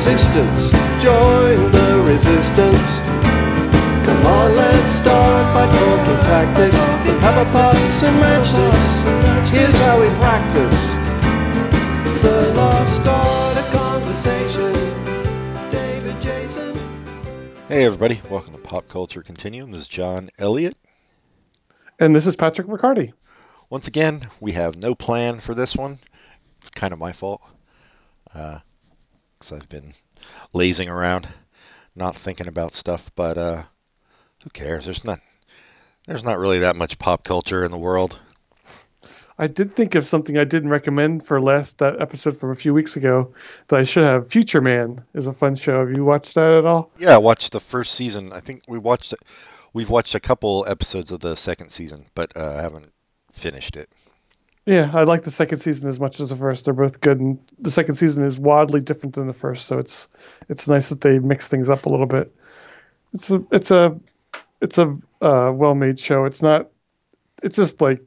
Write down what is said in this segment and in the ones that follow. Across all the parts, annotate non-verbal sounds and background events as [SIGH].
existence. Join the resistance. Come on, let's start by talking tactics. Let's have a pass and match this. Here's how we practice. The lost art of conversation. David Jason. Hey everybody, welcome to Pop Culture Continuum. This is John Elliott. And this is Patrick Riccardi. Once again, we have no plan for this one. It's kind of my fault. Uh, Because I've been lazing around, not thinking about stuff, but uh, who cares? There's not there's not really that much pop culture in the world. I did think of something I didn't recommend for last that episode from a few weeks ago that I should have. Future Man is a fun show. Have you watched that at all? Yeah, I watched the first season. I think we watched. We've watched a couple episodes of the second season, but uh, I haven't finished it. Yeah, I like the second season as much as the first. They're both good, and the second season is wildly different than the first, so it's it's nice that they mix things up a little bit. It's a it's a it's a uh, well made show. It's not. It's just like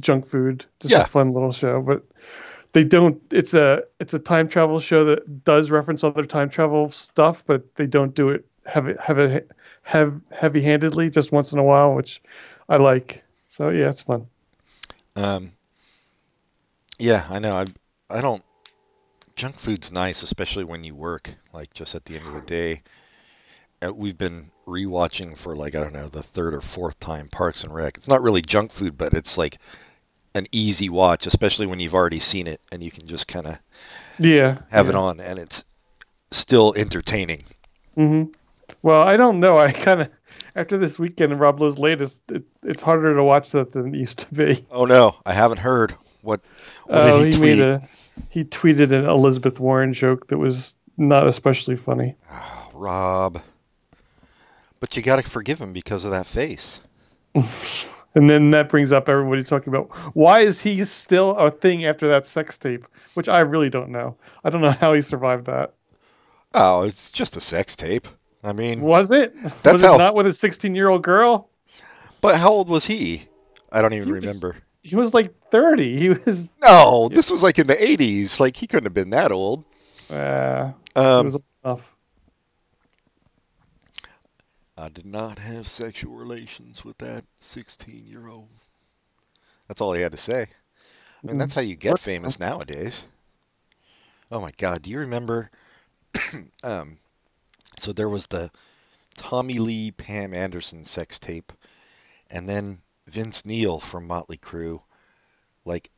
junk food, just Yeah. a fun little show. But they don't. It's a it's a time travel show that does reference other time travel stuff, but they don't do it heavy heavy have heavy handedly just once in a while, which I like. So yeah, it's fun. Um, yeah, I know. I I don't. Junk food's nice, especially when you work. Like just at the end of the day, uh, we've been rewatching for like I don't know the third or fourth time Parks and Rec. It's not really junk food, but it's like an easy watch, especially when you've already seen it and you can just kind of Yeah, have yeah. it on, and it's still entertaining. hmm Well, I don't know. I kind of after this weekend and Rob Lowe's latest, it, it's harder to watch that than it used to be. Oh no, I haven't heard what. what did oh, he, he, made a he tweeted an Elizabeth Warren joke that was not especially funny. Oh, Rob. But you got to forgive him because of that face. [LAUGHS] And then that brings up everybody talking about why is he still a thing after that sex tape, which I really don't know. I don't know [LAUGHS] how he survived that. Oh, it's just a sex tape. I mean, Was it? That's was it how- not with a 16 year old girl? but how old was he? I don't even He was- remember. He was like 30. He was. No, this was like in the 80s. Like he couldn't have been that old. Uh, Um, was enough. I did not have sexual relations with that 16 year old. That's all he had to say. I mean, that's how you get famous nowadays. Oh my God, do you remember? [CLEARS THROAT] um, so there was the Tommy Lee Pam Anderson sex tape, and then Vince Neil from Motley Crue, like,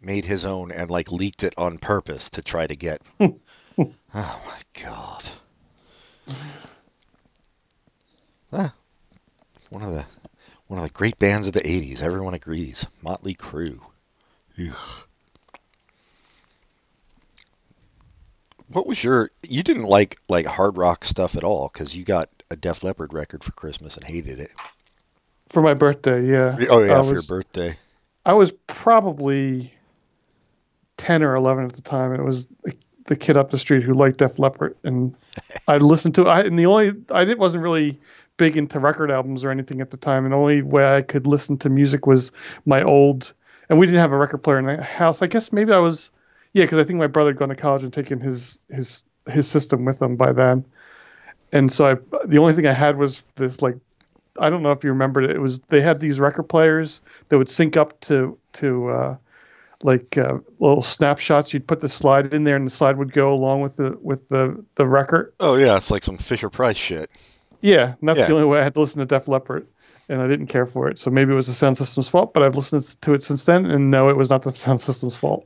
made his own and like leaked it on purpose to try to get. [LAUGHS] oh my God. [LAUGHS] Ah, one of the one of the great bands of the '80s. Everyone agrees. Motley Crue. Ugh. What was your? You didn't like like hard rock stuff at all because you got a Def Leppard record for Christmas and hated it. For my birthday, yeah. Oh yeah, I for was, your birthday. I was probably 10 or 11 at the time, and it was the- the kid up the street who liked Def Leppard, and [LAUGHS] I listened to. I and the only I didn't wasn't really big into record albums or anything at the time, and the only way I could listen to music was my old. And we didn't have a record player in the house. I guess maybe I was, yeah, because I think my brother had gone to college and taken his his his system with him by then, and so I the only thing I had was this like I don't know if you remember it. It was they had these record players that would sync up to to uh, like uh, little snapshots. You'd put the slide in there, and the slide would go along with the with the the record. Oh yeah, it's like some Fisher Price shit. Yeah, and that's Yeah. the only way I had to listen to Def Leppard, and I didn't care for it. So maybe it was the sound system's fault, but I've listened to it since then, and no, it was not the [LAUGHS] sound system's fault.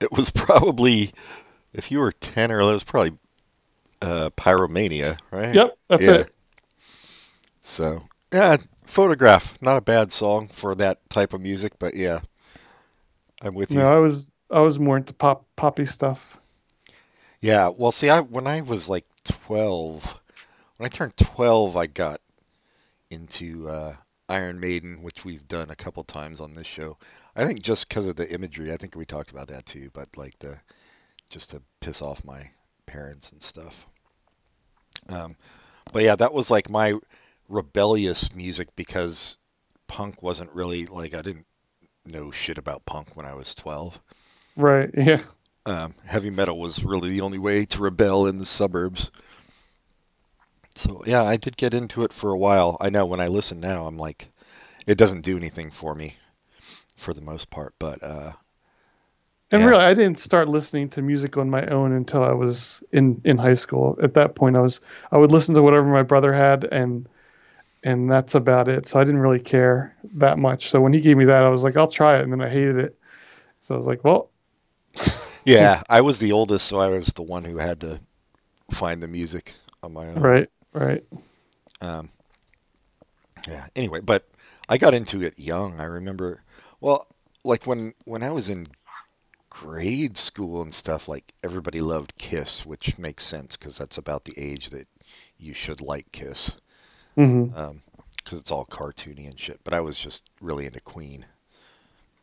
It was probably, if you were ten or it was probably uh, Pyromania, right? Yep, that's Yeah. it. So yeah, photograph, not a bad song for that type of music, but yeah, I'm with you. No, I was I was more into pop poppy stuff. Yeah, well, see, I when I was like 12, when I turned 12, I got into uh, Iron Maiden, which we've done a couple times on this show. I think just because of the imagery, I think we talked about that too, but like the just to piss off my parents and stuff. Um, but yeah, that was like my rebellious music because punk wasn't really like I didn't know shit about punk when I was 12. Right. [LAUGHS] Yeah. um, heavy metal was really the only way to rebel in the suburbs. So yeah, I did get into it for a while. I know when I listen now, I'm like, it doesn't do anything for me, for the most part. But uh, And Yeah. really, I didn't start listening to music on my own until I was in, in high school. At that point, I was I would listen to whatever my brother had, and and that's about it. So I didn't really care that much. So when he gave me that, I was like, I'll try it, and then I hated it. So I was like, well, [LAUGHS] yeah, I was the oldest, so I was the one who had to find the music on my own. right, right. Um, yeah. Anyway, but I got into it young. I remember, well, like when when I was in grade school and stuff, like everybody loved Kiss, which makes sense because that's about the age that you should like Kiss, hmm um, because it's all cartoony and shit. But I was just really into Queen.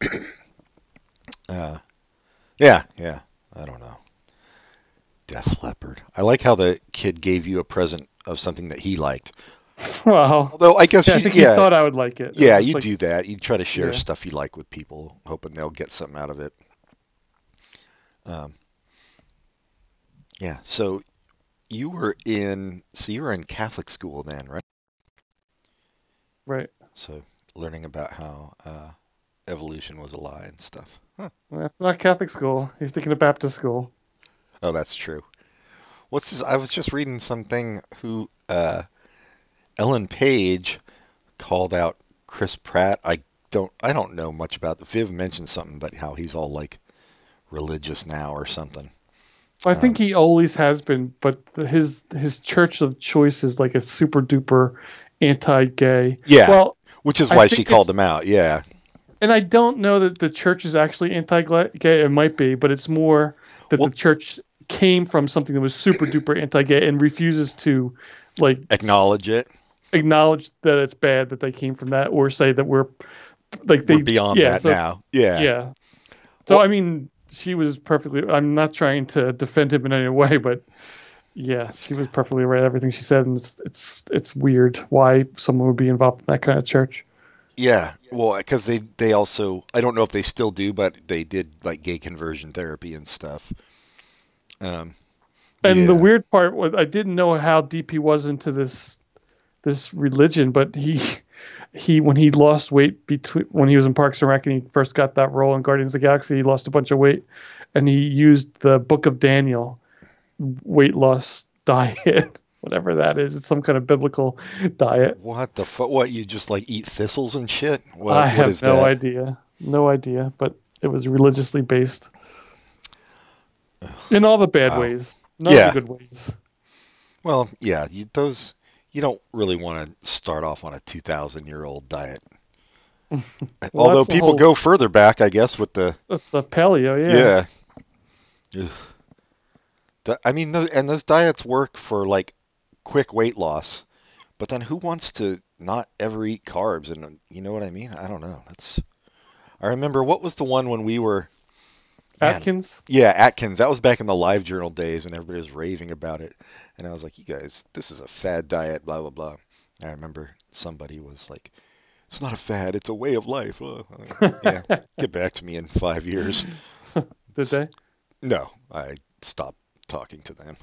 [CLEARS THROAT] uh, yeah, yeah. I don't know. Def Leppard. I like how the kid gave you a present of something that he liked. [LAUGHS] Well, Although I guess Yeah, [LAUGHS] I you, think yeah, he thought I would like it. Yeah, you like- do that. You try to share Yeah. stuff you like with people, hoping they'll get something out of it. Um, yeah. So you were in, so you were in Catholic school then, right? Right. So learning about how uh, evolution was a lie and stuff. Huh. That's not Catholic school. You're thinking of Baptist school. Oh, that's true. What's this? I was just reading something who uh, Ellen Page called out Chris Pratt. I don't I don't know much about the Viv mentioned something about how he's all like religious now or something. I think he always has been, but his his church of choice is like a super duper anti-gay. Yeah. Well, Which is I why she called him out. Yeah. and I don't know that the church is actually anti-gay. It might be, but it's more that Well- the church came from something that was super duper anti-gay and refuses to like Acknowledge it. acknowledge that it's bad that they came from that, or say that we're like they We're beyond yeah, that so- now. Yeah. Yeah. So I mean, she was perfectly. I'm not trying to defend him in any way, but yeah, she was perfectly right. Everything she said, and it's it's it's weird why someone would be involved in that kind of church. Yeah, well, because they they also I don't know if they still do, but they did like gay conversion therapy and stuff. Um, And the weird part was I didn't know how deep he was into this this religion, but he he when he lost weight between when he was in Parks and Rec and he first got that role in Guardians of the Galaxy, he lost a bunch of weight, and he used the Book of Daniel weight loss [LAUGHS] diet, whatever that is. It's some kind of biblical diet. What the fuck? What you just like eat thistles and shit? What, I have no that? idea, no idea, but it was religiously based in all the bad Wow. ways, not Yeah. the good ways. Well, yeah, you, those you don't really want to start off on a two thousand year old diet. [LAUGHS] Although people whole- go further back, I guess, with the That's the paleo, yeah. yeah. Ugh. I mean, and those diets work for like quick weight loss, but then who wants to not ever eat carbs? And you know what I mean? I don't know. That's. I remember what was the one when we were. Man, Atkins. Yeah, Atkins. That was back in the live journal days when everybody was raving about it. And I was like, you guys, this is a fad diet, blah, blah, blah. I remember somebody was like, it's not a fad, it's a way of life. Uh, yeah, [LAUGHS] get back to me in five years. [LAUGHS] Did they? No, I stopped talking to them.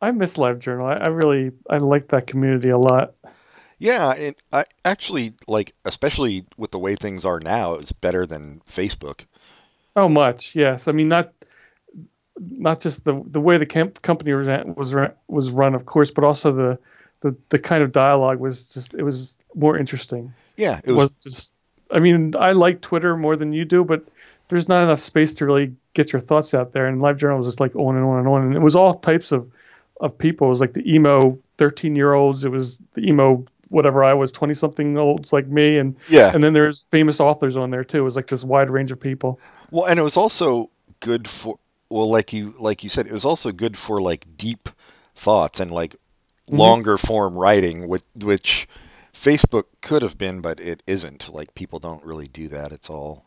I miss LiveJournal. I, I really I like that community a lot. Yeah, and I actually like, especially with the way things are now, it's better than Facebook. Oh, much yes. I mean not not just the the way the camp company was was run, was run, of course, but also the the the kind of dialogue was just it was more interesting. Yeah, it It was. was just I mean I like Twitter more than you do, but there's not enough space to really get your thoughts out there. And LiveJournal was just like on and on and on, and it was all types of of people. It was like the emo 13 year olds. It was the emo whatever I was 20 something olds like me, and yeah. and then there's famous authors on there too. It was like this wide range of people. Well, and it was also good for well, like you like you said, it was also good for like deep thoughts and like Mhm. longer form writing, which which Facebook could have been, but it isn't. Like people don't really do that. It's all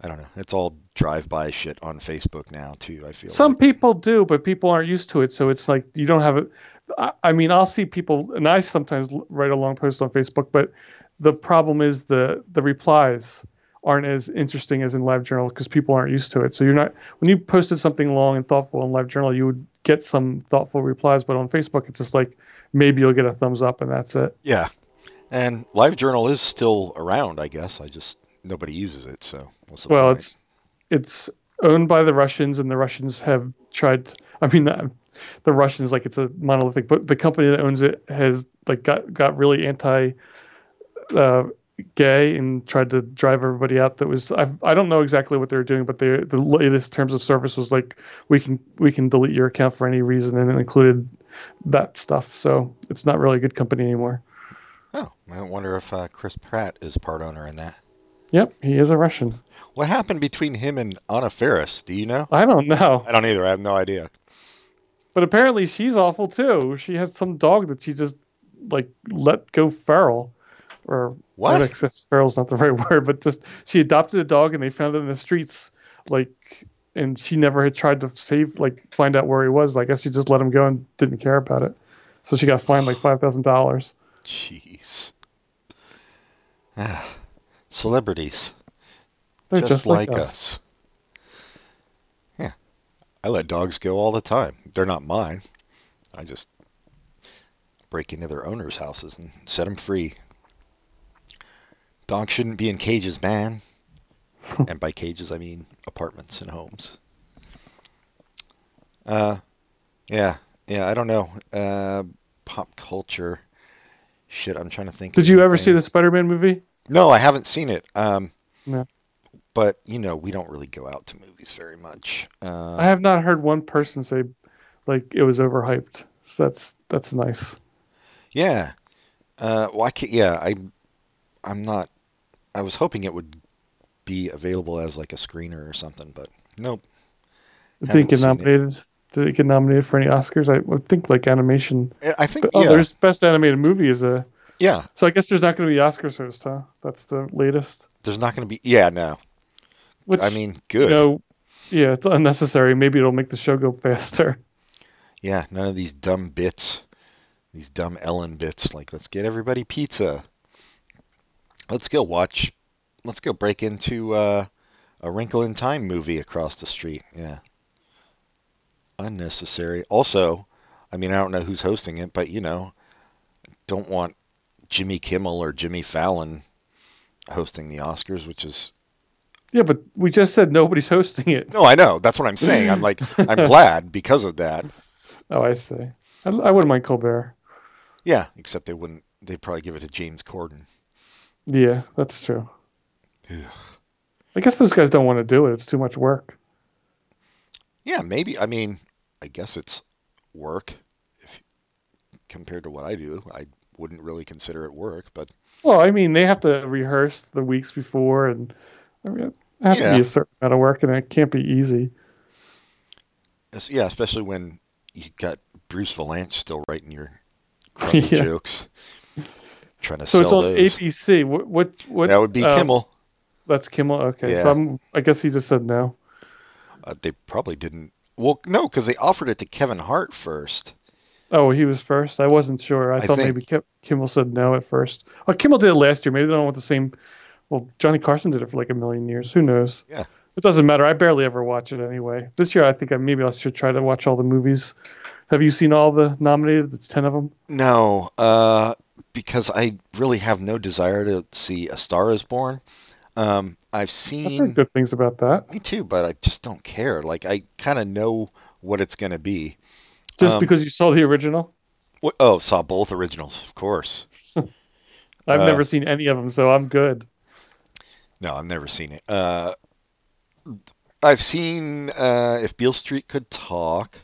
I don't know. It's all drive-by shit on Facebook now too. I feel Some like. people do, but people aren't used to it. So it's like you don't have it. I, I mean, I'll see people, and I sometimes write a long post on Facebook, but the problem is the the replies aren't as interesting as in LiveJournal because people aren't used to it. So you're not when you posted something long and thoughtful in LiveJournal, you would get some thoughtful replies, but on Facebook, it's just like maybe you'll get a thumbs up and that's it. Yeah, and LiveJournal is still around, I guess. I just nobody uses it, so the Well, point? it's it's owned by the Russians, and the Russians have tried. To, I mean, uh, the Russians like it's a monolithic, but the company that owns it has like got got really anti. Uh, gay and tried to drive everybody out that was I've, i don't know exactly what they were doing but the the latest terms of service was like we can we can delete your account for any reason and it included that stuff so it's not really a good company anymore oh, I wonder if uh, Chris Pratt is part owner in that. Yep he is a russian What happened between him and Anna Faris? Do you know? i don't know I don't either. I have no idea. But apparently she's awful too. She had some dog that she just like let go feral, or What? I guess feral's not the [LAUGHS] right word, but just she adopted a dog and they found it in the streets, like, and she never had tried to save like find out where he was. I guess she just let him go and didn't care about it. So she got fined like five thousand dollars. [SIGHS] Jeez. [SIGHS] Celebrities. They're just, just, like, like, us. us. Yeah. I let dogs go all the time. They're not mine. I just break into their owners' houses and set them free. Dogs shouldn't be in cages, man. [LAUGHS] and by cages, I mean apartments and homes. Uh, yeah, yeah, I don't know. Uh, pop culture. Shit, I'm trying to think. Did you ever see the Spider-Man movie? No, I haven't seen it. Um, No. But you know, we don't really go out to movies very much. Uh, I have not heard one person say like it was overhyped. So that's that's nice. yeah. Uh, well, I can't, yeah, I, I'm not. I was hoping it would be available as like a screener or something, but nope. It Haven't didn't get seen it. nominated. Did it get nominated for any Oscars? I would think like animation. I- I think But, oh, yeah, there's best animated movie is a. yeah. So I guess there's not going to be Oscars host, huh? That's the latest. There's not going to be. Yeah, no. Which I mean, good. you know, yeah, it's unnecessary. Maybe it'll make the show go [LAUGHS] faster. Yeah, none of these dumb bits, these dumb Ellen bits. Like, let's get everybody pizza. Let's go watch. Let's go break into uh, a Wrinkle in Time movie across the street. Yeah. Unnecessary. Also, I mean, I don't know who's hosting it, but you know, don't want Jimmy Kimmel or Jimmy Fallon hosting the Oscars, which is Yeah, but we just said nobody's hosting it. no, I know. That's what I'm saying. I'm like, [LAUGHS] I'm glad because of that. Oh, I see. I, I wouldn't mind Colbert. Yeah, except they wouldn't. They'd probably give it to James Corden. Yeah, that's true. Ugh. I guess those guys don't want to do it. It's too much work. Yeah, maybe. I mean, I guess it's work. If compared to what I do, I wouldn't really consider it work. But Well, I mean, they have to rehearse the weeks before, and I mean, it has to be a certain amount of work, and it can't be easy. it's- yeah, especially when you got Bruce Vilanch still writing your [LAUGHS] Yeah. jokes, trying to So it's on those. ABC. What? What? what that would be uh, Kimmel. That's Kimmel. Okay, Yeah. so I'm, I guess he just said no. Uh, they probably didn't. Well, no, because they offered it to Kevin Hart first. Oh, he was first. I wasn't sure. I, I thought think- maybe Kim, Kimmel said no at first. Oh, Kimmel did it last year. Maybe they don't want the same. Well, Johnny Carson did it for like a million years. Who knows? Yeah. It doesn't matter. I barely ever watch it anyway. This year, I think I maybe I should try to watch all the movies. Have you seen all the nominated? It's ten of them. No, uh, because I really have no desire to see A Star Is Born. Um, I've seen I've good things about that. Me too, but I just don't care. Like I kind of know what it's gonna be. Just Um, because you saw the original. What, oh, saw both originals, of course. [LAUGHS] I've uh, never seen any of them, so I'm good. No, I've never seen it. Uh, I've seen uh, If Beale Street Could Talk.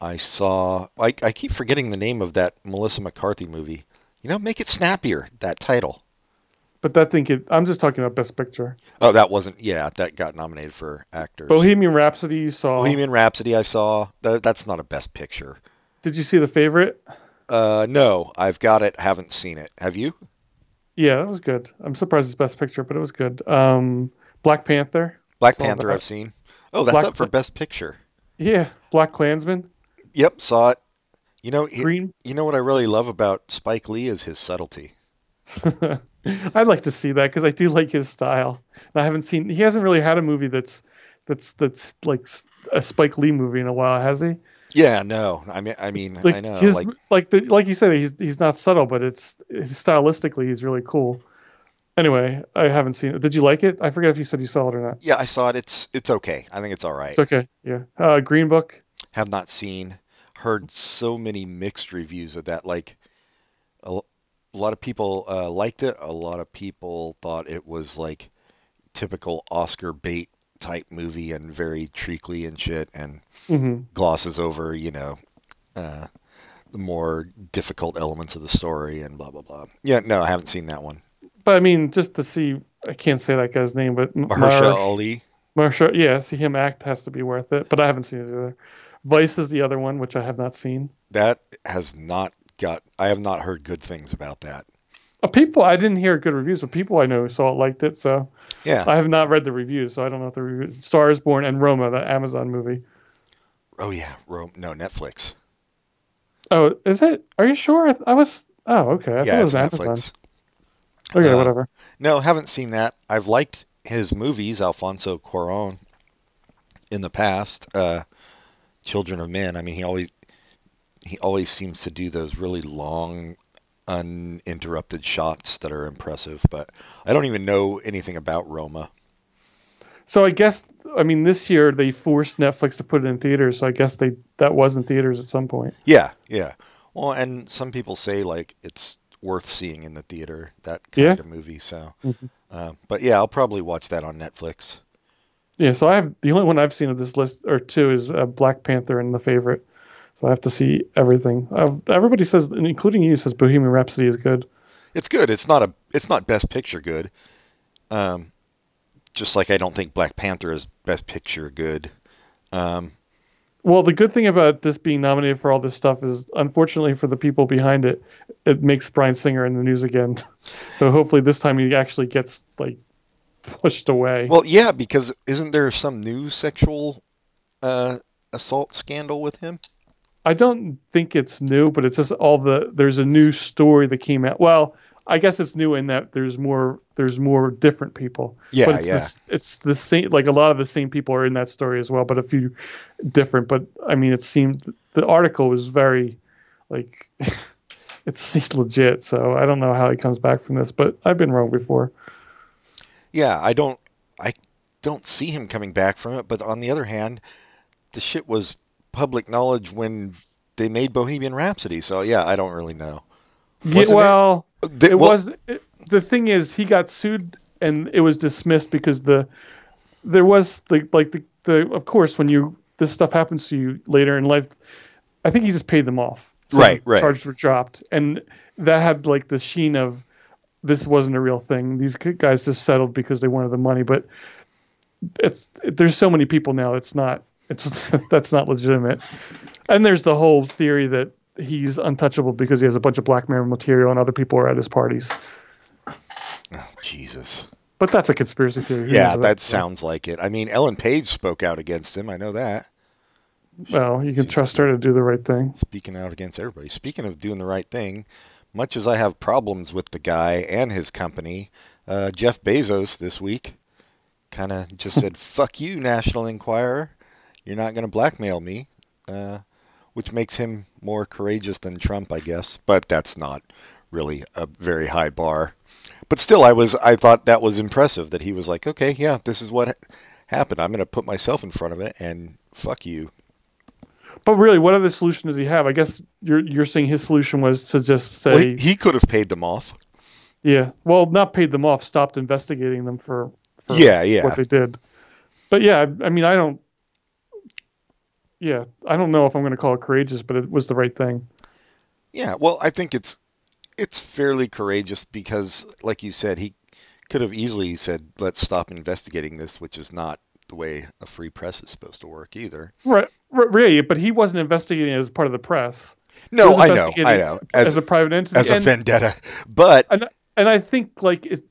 I saw. I, I keep forgetting the name of that Melissa McCarthy movie. You know, make it snappier. That title. But that thing, it, I'm just talking about Best Picture. Oh, that wasn't. Yeah, that got nominated for actors. Bohemian Rhapsody, you saw. Bohemian Rhapsody. I saw. That, that's not a Best Picture. Did you see the favorite? Uh, no, I've got it. Haven't seen it. Have you? Yeah, that was good. I'm surprised it's Best Picture, but it was good. Um, Black Panther. Black Panther. that. I've seen. Oh, that's Black up for Best Picture. Yeah, BlacKkKlansman. Yep, saw it. You know, Green. you know what I really love about Spike Lee is his subtlety. [LAUGHS] [LAUGHS] I'd like to see that because I do like his style. I haven't seen. He hasn't really had a movie that's that's that's like a Spike Lee movie in a while, has he? Yeah, no. I mean, I mean, like I know. his like, like the, like you said, he's he's not subtle, but it's, it's stylistically he's really cool. Anyway, I haven't seen it. Did you like it? I forget if you said you saw it or not. yeah, I saw it. It's it's okay. I think it's all right. It's okay. Yeah. Uh, Green Book. Have not seen. Heard so many mixed reviews of that. Like, a, lot of people uh, liked it. A lot of people thought it was like typical Oscar bait type movie and very treacly and shit, and hmm glosses over, you know, uh, the more difficult elements of the story and blah blah blah. Yeah, no, I haven't seen that one. But I mean, just to see, I can't say that guy's name, but Mahershala Ali. Marsha, yeah, see him act has to be worth it. But I haven't seen it either. Vice is the other one, which I have not seen. That has not got. I have not heard good things about that. People, I didn't hear good reviews, but people I know saw it liked it. So Yeah. I have not read the reviews, so I don't know if the reviews. Stars Born and Roma, the Amazon movie. oh yeah. Rome. No, Netflix. Oh, is it? Are you sure? I, was. Oh, okay. I thought yeah, it was Amazon. Netflix. Okay, Uh, whatever. No, haven't seen that. I've liked his movies, Alfonso Cuarón, in the past. Uh, Children of Men. I mean, he always he always seems to do those really long, uninterrupted shots that are impressive. But I don't even know anything about Roma. So I guess I mean this year they forced Netflix to put it in theaters, so I guess they that was in theaters at some point. Yeah, yeah. Well, and some people say like it's worth seeing in the theater that kind Yeah. of movie. So, Mhm. uh, but yeah, I'll probably watch that on Netflix. Yeah, so I have the only one I've seen of this list or two is uh, Black Panther and the favorite. So I have to see everything. Uh, everybody says, including you, says Bohemian Rhapsody is good. It's good. It's not a. It's not Best Picture good. Um, just like I don't think Black Panther is Best Picture good. Um, Well, the good thing about this being nominated for all this stuff is, unfortunately for the people behind it, it makes Bryan Singer in the news again. [LAUGHS] so hopefully this time he actually gets like pushed away. well, yeah, because isn't there some new sexual uh, assault scandal with him? I don't think it's new, but it's just all the there's a new story that came out. Well, I guess it's new in that there's more there's more different people. Yeah, but it's yeah. this- it's the same like a lot of the same people are in that story as well, but a few different. But I mean, it seemed the article was very like [LAUGHS] it seemed legit. So I don't know how he comes back from this, but I've been wrong before. Yeah, I don't. I don't see him coming back from it. But on the other hand, the shit was public knowledge when they made Bohemian Rhapsody. So yeah, I don't really know. Yeah, Wasn't it? well, it well, was it, the thing is he got sued and it was dismissed because the there was the like the, the of course when you this stuff happens to you later in life i think he just paid them off so Right, the right. charges were dropped and that had like the sheen of this wasn't a real thing these guys just settled because they wanted the money but it's there's so many people now it's not it's [LAUGHS] that's not legitimate and there's the whole theory that he's untouchable because he has a bunch of blackmail material and other people are at his parties Oh, Jesus. but that's a conspiracy theory Who Yeah, knows that sounds like it. I mean, Ellen Page spoke out against him. I know that. well you can trust her to do the right thing Speaking out against everybody. Speaking of doing the right thing, much as I have problems with the guy and his company, uh, Jeff Bezos this week kind of just [LAUGHS] said, "Fuck you, National Enquirer. You're not going to blackmail me," uh, which makes him more courageous than Trump, I guess. But that's not really a very high bar. But still, I was I thought that was impressive that he was like, "Okay, yeah, this is what happened. I'm going to put myself in front of it and fuck you." but really what other solution does he have i guess you're you're saying his solution was to just say Well, he, he could have paid them off. yeah well not paid them off stopped investigating them for, for Yeah, yeah. what they did but yeah I, I mean i don't yeah i don't know if i'm going to call it courageous but it was the right thing. Yeah, well, I think it's it's fairly courageous because, like you said, he could have easily said, "Let's stop investigating this," which is not the way a free press is supposed to work either. right right but he wasn't investigating as part of the press. No, I know, I know, as, as a private entity. as a and, vendetta, but and and I think like it,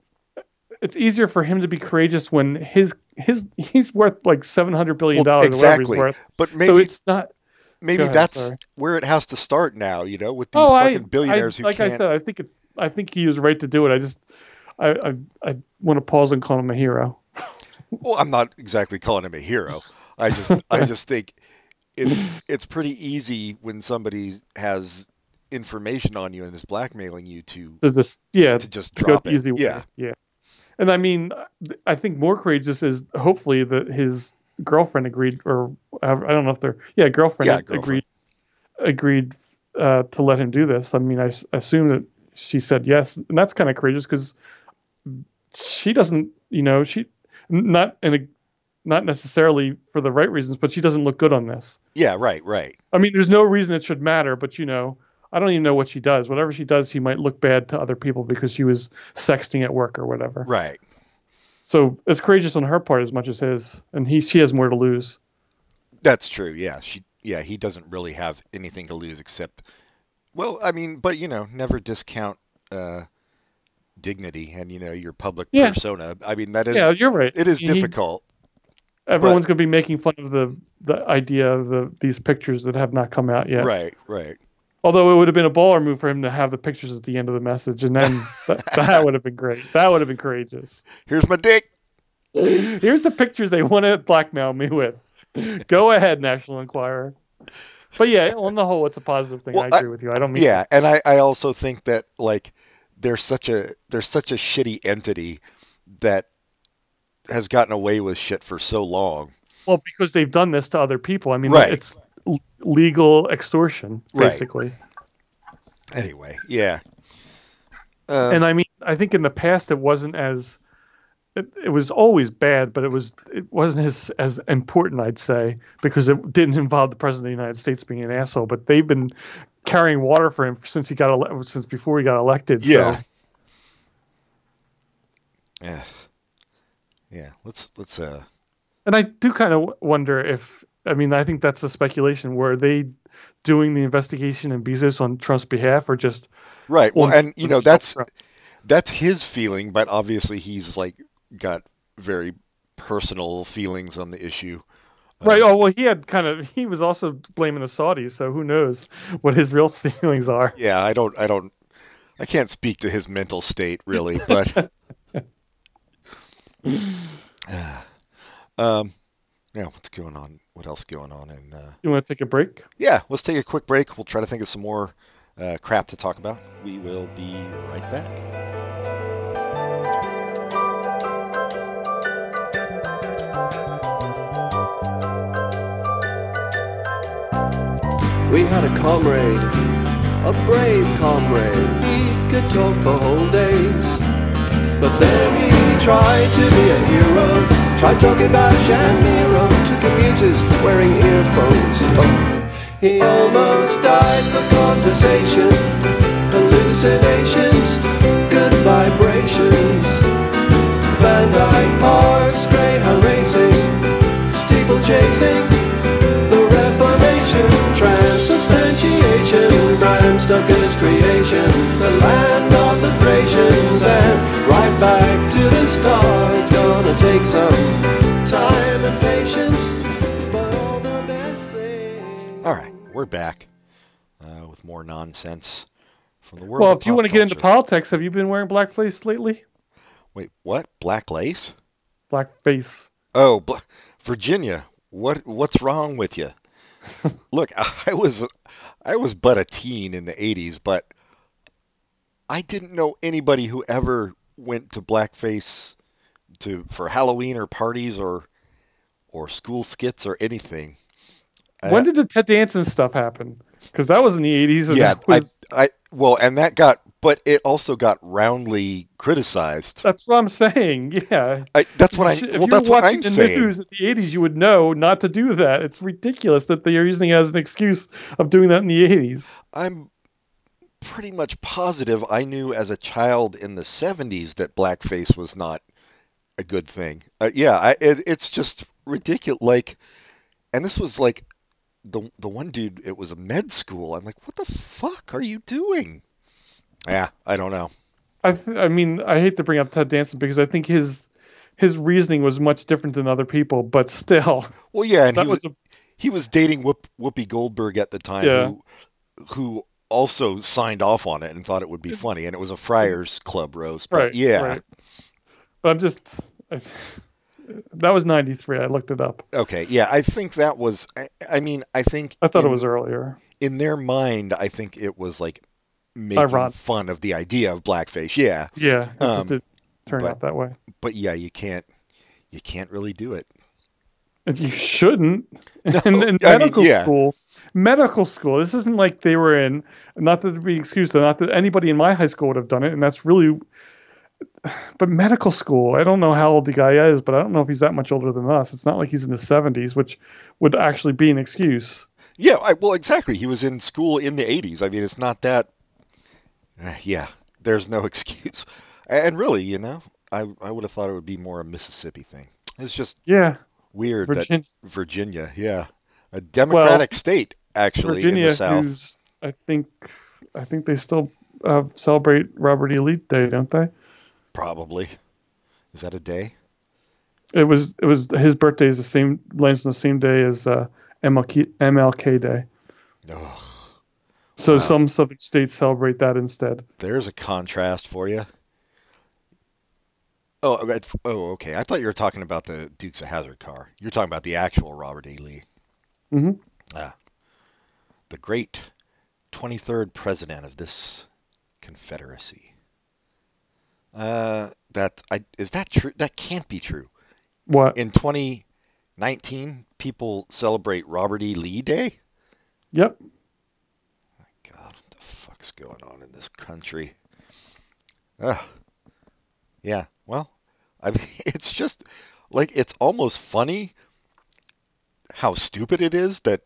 it's easier for him to be courageous when his his he's worth like seven hundred billion well, dollars or whatever exactly. But maybe so it's not. maybe ahead, that's sorry. where it has to start now. You know, with these Oh, I, fucking billionaires I who like I can't. said, I think it's I think he was right to do it. I just I I, I want to pause and call him a hero. [LAUGHS] Well, I'm not exactly calling him a hero. I just I [LAUGHS] just think it's it's pretty easy when somebody has information on you and is blackmailing you to To just yeah, to just to drop it. easy way. Yeah. And I mean, I think more courageous is hopefully that his girlfriend agreed, or I don't know if they're yeah, girlfriend, Yeah, agreed girlfriend. agreed uh, to let him do this. I mean, I assume that she said yes, and that's kind of courageous because she doesn't, you know, she not in a not necessarily for the right reasons, but she doesn't look good on this. Yeah, right, right. I mean, there's no reason it should matter, but you know, I don't even know what she does. Whatever she does, she might look bad to other people because she was sexting at work or whatever. Right. So it's courageous on her part as much as his, and he she has more to lose. That's true. Yeah, she yeah, he doesn't really have anything to lose except well, I mean, but you know, never discount uh dignity and you know, your public Yeah. persona. I mean, that is yeah, you're right. it is He- difficult. Everyone's going to be making fun of the the idea of the these pictures that have not come out yet. Right, right. Although it would have been a baller move for him to have the pictures at the end of the message, and then [LAUGHS] that, that would have been great. That would have been courageous. Here's my dick. [LAUGHS] Here's the pictures they want to blackmail me with. Go ahead, National Enquirer. But yeah, on the whole, it's a positive thing. Well, I I- agree with you. I don't mean Yeah, and I, I also think that like there's such a there's such a shitty entity that has gotten away with shit for so long. well because they've done this to other people. I mean, Right. it's legal extortion Right. basically. Anyway, yeah. Um, and I mean, I think in the past it wasn't as it, it was always bad, but it was it wasn't as as important, I'd say, because it didn't involve the president of the United States being an asshole. But they've been carrying water for him since he got ele- since before he got elected. Yeah. So yeah. Yeah, let's let's uh and I do kind of wonder if I mean I think that's the speculation. Were they doing the investigation in Bezos on Trump's behalf, or just right. Well, and you know that's Trump? that's his feeling, but obviously he's like got very personal feelings on the issue. Right. Um, Oh well, he had kind of. He was also blaming the Saudis, so who knows what his real [LAUGHS] feelings are. Yeah, I don't I don't I can't speak to his mental state really, but [LAUGHS] [SIGHS] um yeah, what's going on? What else going on And uh You want to take a break? Yeah, let's take a quick break. We'll try to think of some more uh, crap to talk about. We will be right back. We had a comrade, a brave comrade. He could talk for whole days. But then he tried to be a hero. Tried talking about Shamiro to commuters wearing earphones. He almost died for conversation. Hallucinations, good vibrations. Van Dyke Parks, Greyhound racing, steeple chasing. The Reformation, transubstantiation, Bram Stoker's creation, the land of the Thracians, and right back to the start. It's gonna take some time and patience, but all the best things. All right, we're back uh, with more nonsense from the world. Well, if you want to get into politics, have you been wearing blackface lately? Wait, what? Black lace? Blackface. Oh, Bla- Virginia. What what's wrong with you? [LAUGHS] Look, I was I was but a teen in the 80s, but I didn't know anybody who ever went to blackface to for Halloween or parties or or school skits or anything. when Uh, did the Ted Danson stuff happen? Because that was in the '80s, yeah, was, I I well, and that got but it also got roundly criticized. that's what I'm saying. [LAUGHS] Yeah. I, that's what I If well, you're that's what I'm the saying. news in the '80s, you would know not to do that. It's ridiculous that they are using it as an excuse of doing that in the '80s. I'm pretty much positive I knew as a child in the 70s that blackface was not a good thing. Uh, yeah, I, it, it's just ridiculous. Like, and this was like the the one dude. It was a med school. I'm like, what the fuck are you doing? Yeah, I don't know. I th- I mean, I hate to bring up Ted Danson because I think his his reasoning was much different than other people, but still, Well, yeah, and that he was, was a he was dating Whoop, Whoopi Goldberg at the time, Yeah. who who also signed off on it and thought it would be funny, and it was a Friars Club roast. But Right. yeah, Right. But I'm just. [LAUGHS] That was '93. I looked it up. okay, yeah, I think that was. I, I mean, I think I thought it was earlier. in their mind. I think it was like making Ironic. fun of the idea of blackface. Yeah, Yeah, it Um, just did turn but- out that way. but yeah, you can't. You can't really do it. You shouldn't. No, [LAUGHS] in, in I mean, medical yeah. school, medical school. This isn't like they were in. Not that to be excused, not that anybody in my high school would have done it, and that's really. But medical school, I don't know how old the guy is, but I don't know if he's that much older than us. It's not like he's in his seventies, which would actually be an excuse. Yeah, I, well, exactly. He was in school in the 80s. I mean, it's not that. Uh, yeah, there's no [LAUGHS] excuse. And really, you know, I I would have thought it would be more a Mississippi thing. It's just Yeah, weird Virginia, that Virginia, yeah, a democratic state actually in Virginia, the South. who's I think, I think they still uh, celebrate Robert E. Lee Day, don't they? Probably. Is that a day? It was it was his birthday is the same lands on the same day as uh, MLK, MLK Day. Oh, So Wow. some southern states celebrate that instead. there's a contrast for you. Oh, oh, okay. I thought you were talking about the Dukes of Hazzard car. You're talking about the actual Robert E. Lee. hmm Ah, the great 23rd president of this confederacy. Uh, that I is that true? That can't be true. What? In 2019, people celebrate Robert E. Lee Day. Yep. My God, what the fuck's going on in this country? Ugh. Yeah. Well, I mean, [LAUGHS] it's just like it's almost funny how stupid it is that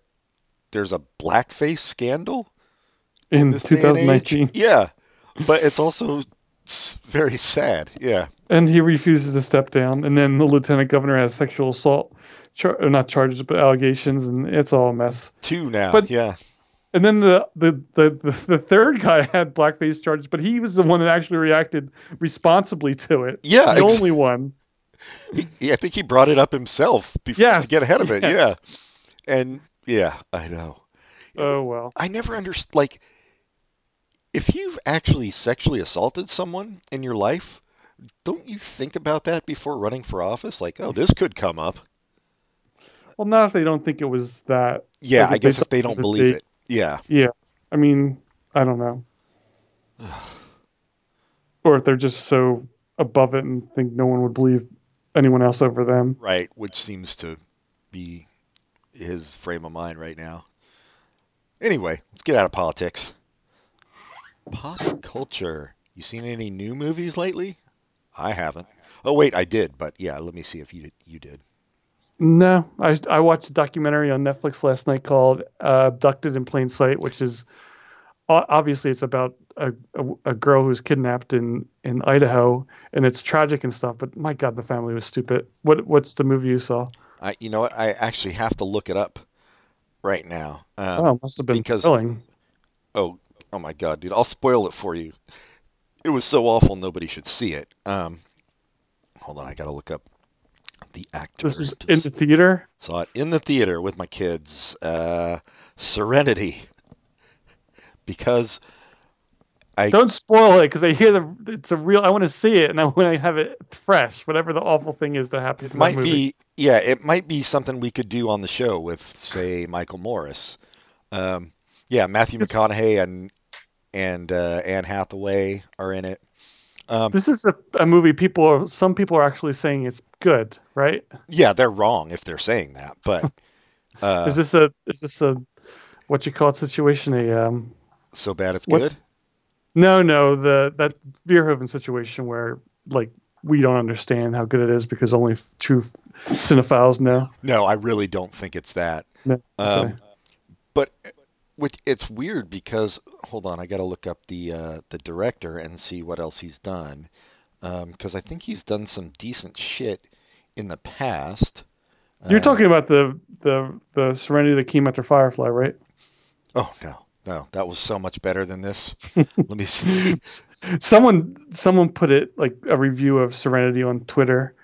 there's a blackface scandal In this day and age. 2019, Yeah, but it's also s- very sad. Yeah. and he refuses to step down, and then the lieutenant governor has sexual assault, char- not charges, but allegations, and it's all a mess. Two now. But- yeah. And then the the, the, the the third guy [LAUGHS] had blackface charges, but he was the one that actually reacted responsibly to it. Yeah. the ex- only one. he, he- I think he brought it up himself before Yes. to get ahead of it. yes. Yeah. And yeah, I know. Oh well. I never understood. Like, if you've actually sexually assaulted someone in your life, don't you think about that before running for office? Like, oh, this could come up. Well, not if they don't think it was that. Yeah, Like, I guess if they don't believe big- it. Yeah. Yeah. I mean, I don't know. [SIGHS] or if they're just so above it and think no one would believe anyone else over them. Right, which seems to be his frame of mind right now. Anyway, let's get out of politics. Pop culture. You seen any new movies lately? I haven't. Oh wait, I did, but yeah, let me see if you did, you did. No, I I watched a documentary on Netflix last night called uh, "Abducted in Plain Sight," which is obviously it's about a, a, a girl who's kidnapped in in Idaho, and it's tragic and stuff. But my God, the family was stupid. What what's the movie you saw? I you know what? I actually have to look it up right now. Um, oh, it must have been because- thrilling. Oh, oh my God, dude! I'll spoil it for you. It was so awful, nobody should see it. Um, hold on, I gotta look up the actor. This was in the theater. Saw it in the theater with my kids. Uh, Serenity. Because I Don't spoil it because I hear the it's a real. I want to see it, and I want to have it fresh. Whatever the awful thing is that happens. it in might be yeah, it might be something we could do on the show with say Michael Morris. Um, yeah, Matthew McConaughey and and uh, Anne Hathaway are in it. Um, This is a, a movie. People are some people are actually saying it's good, right? yeah, they're wrong if they're saying that, but [LAUGHS] uh, is this a is this a what you call it situation? A um so bad it's good. no no the that Verhoeven situation where like we don't understand how good it is because only f- true f- cinephiles know. No, I really don't think it's that. No, okay. Um, which it's weird because hold on, I got to look up the uh, the director and see what else he's done because I think he's done some decent shit in the past. You're Uh, talking about the the the Serenity that came after Firefly, right? Oh no, no, that was so much better than this. [LAUGHS] Let me see. someone someone put it like a review of Serenity on Twitter,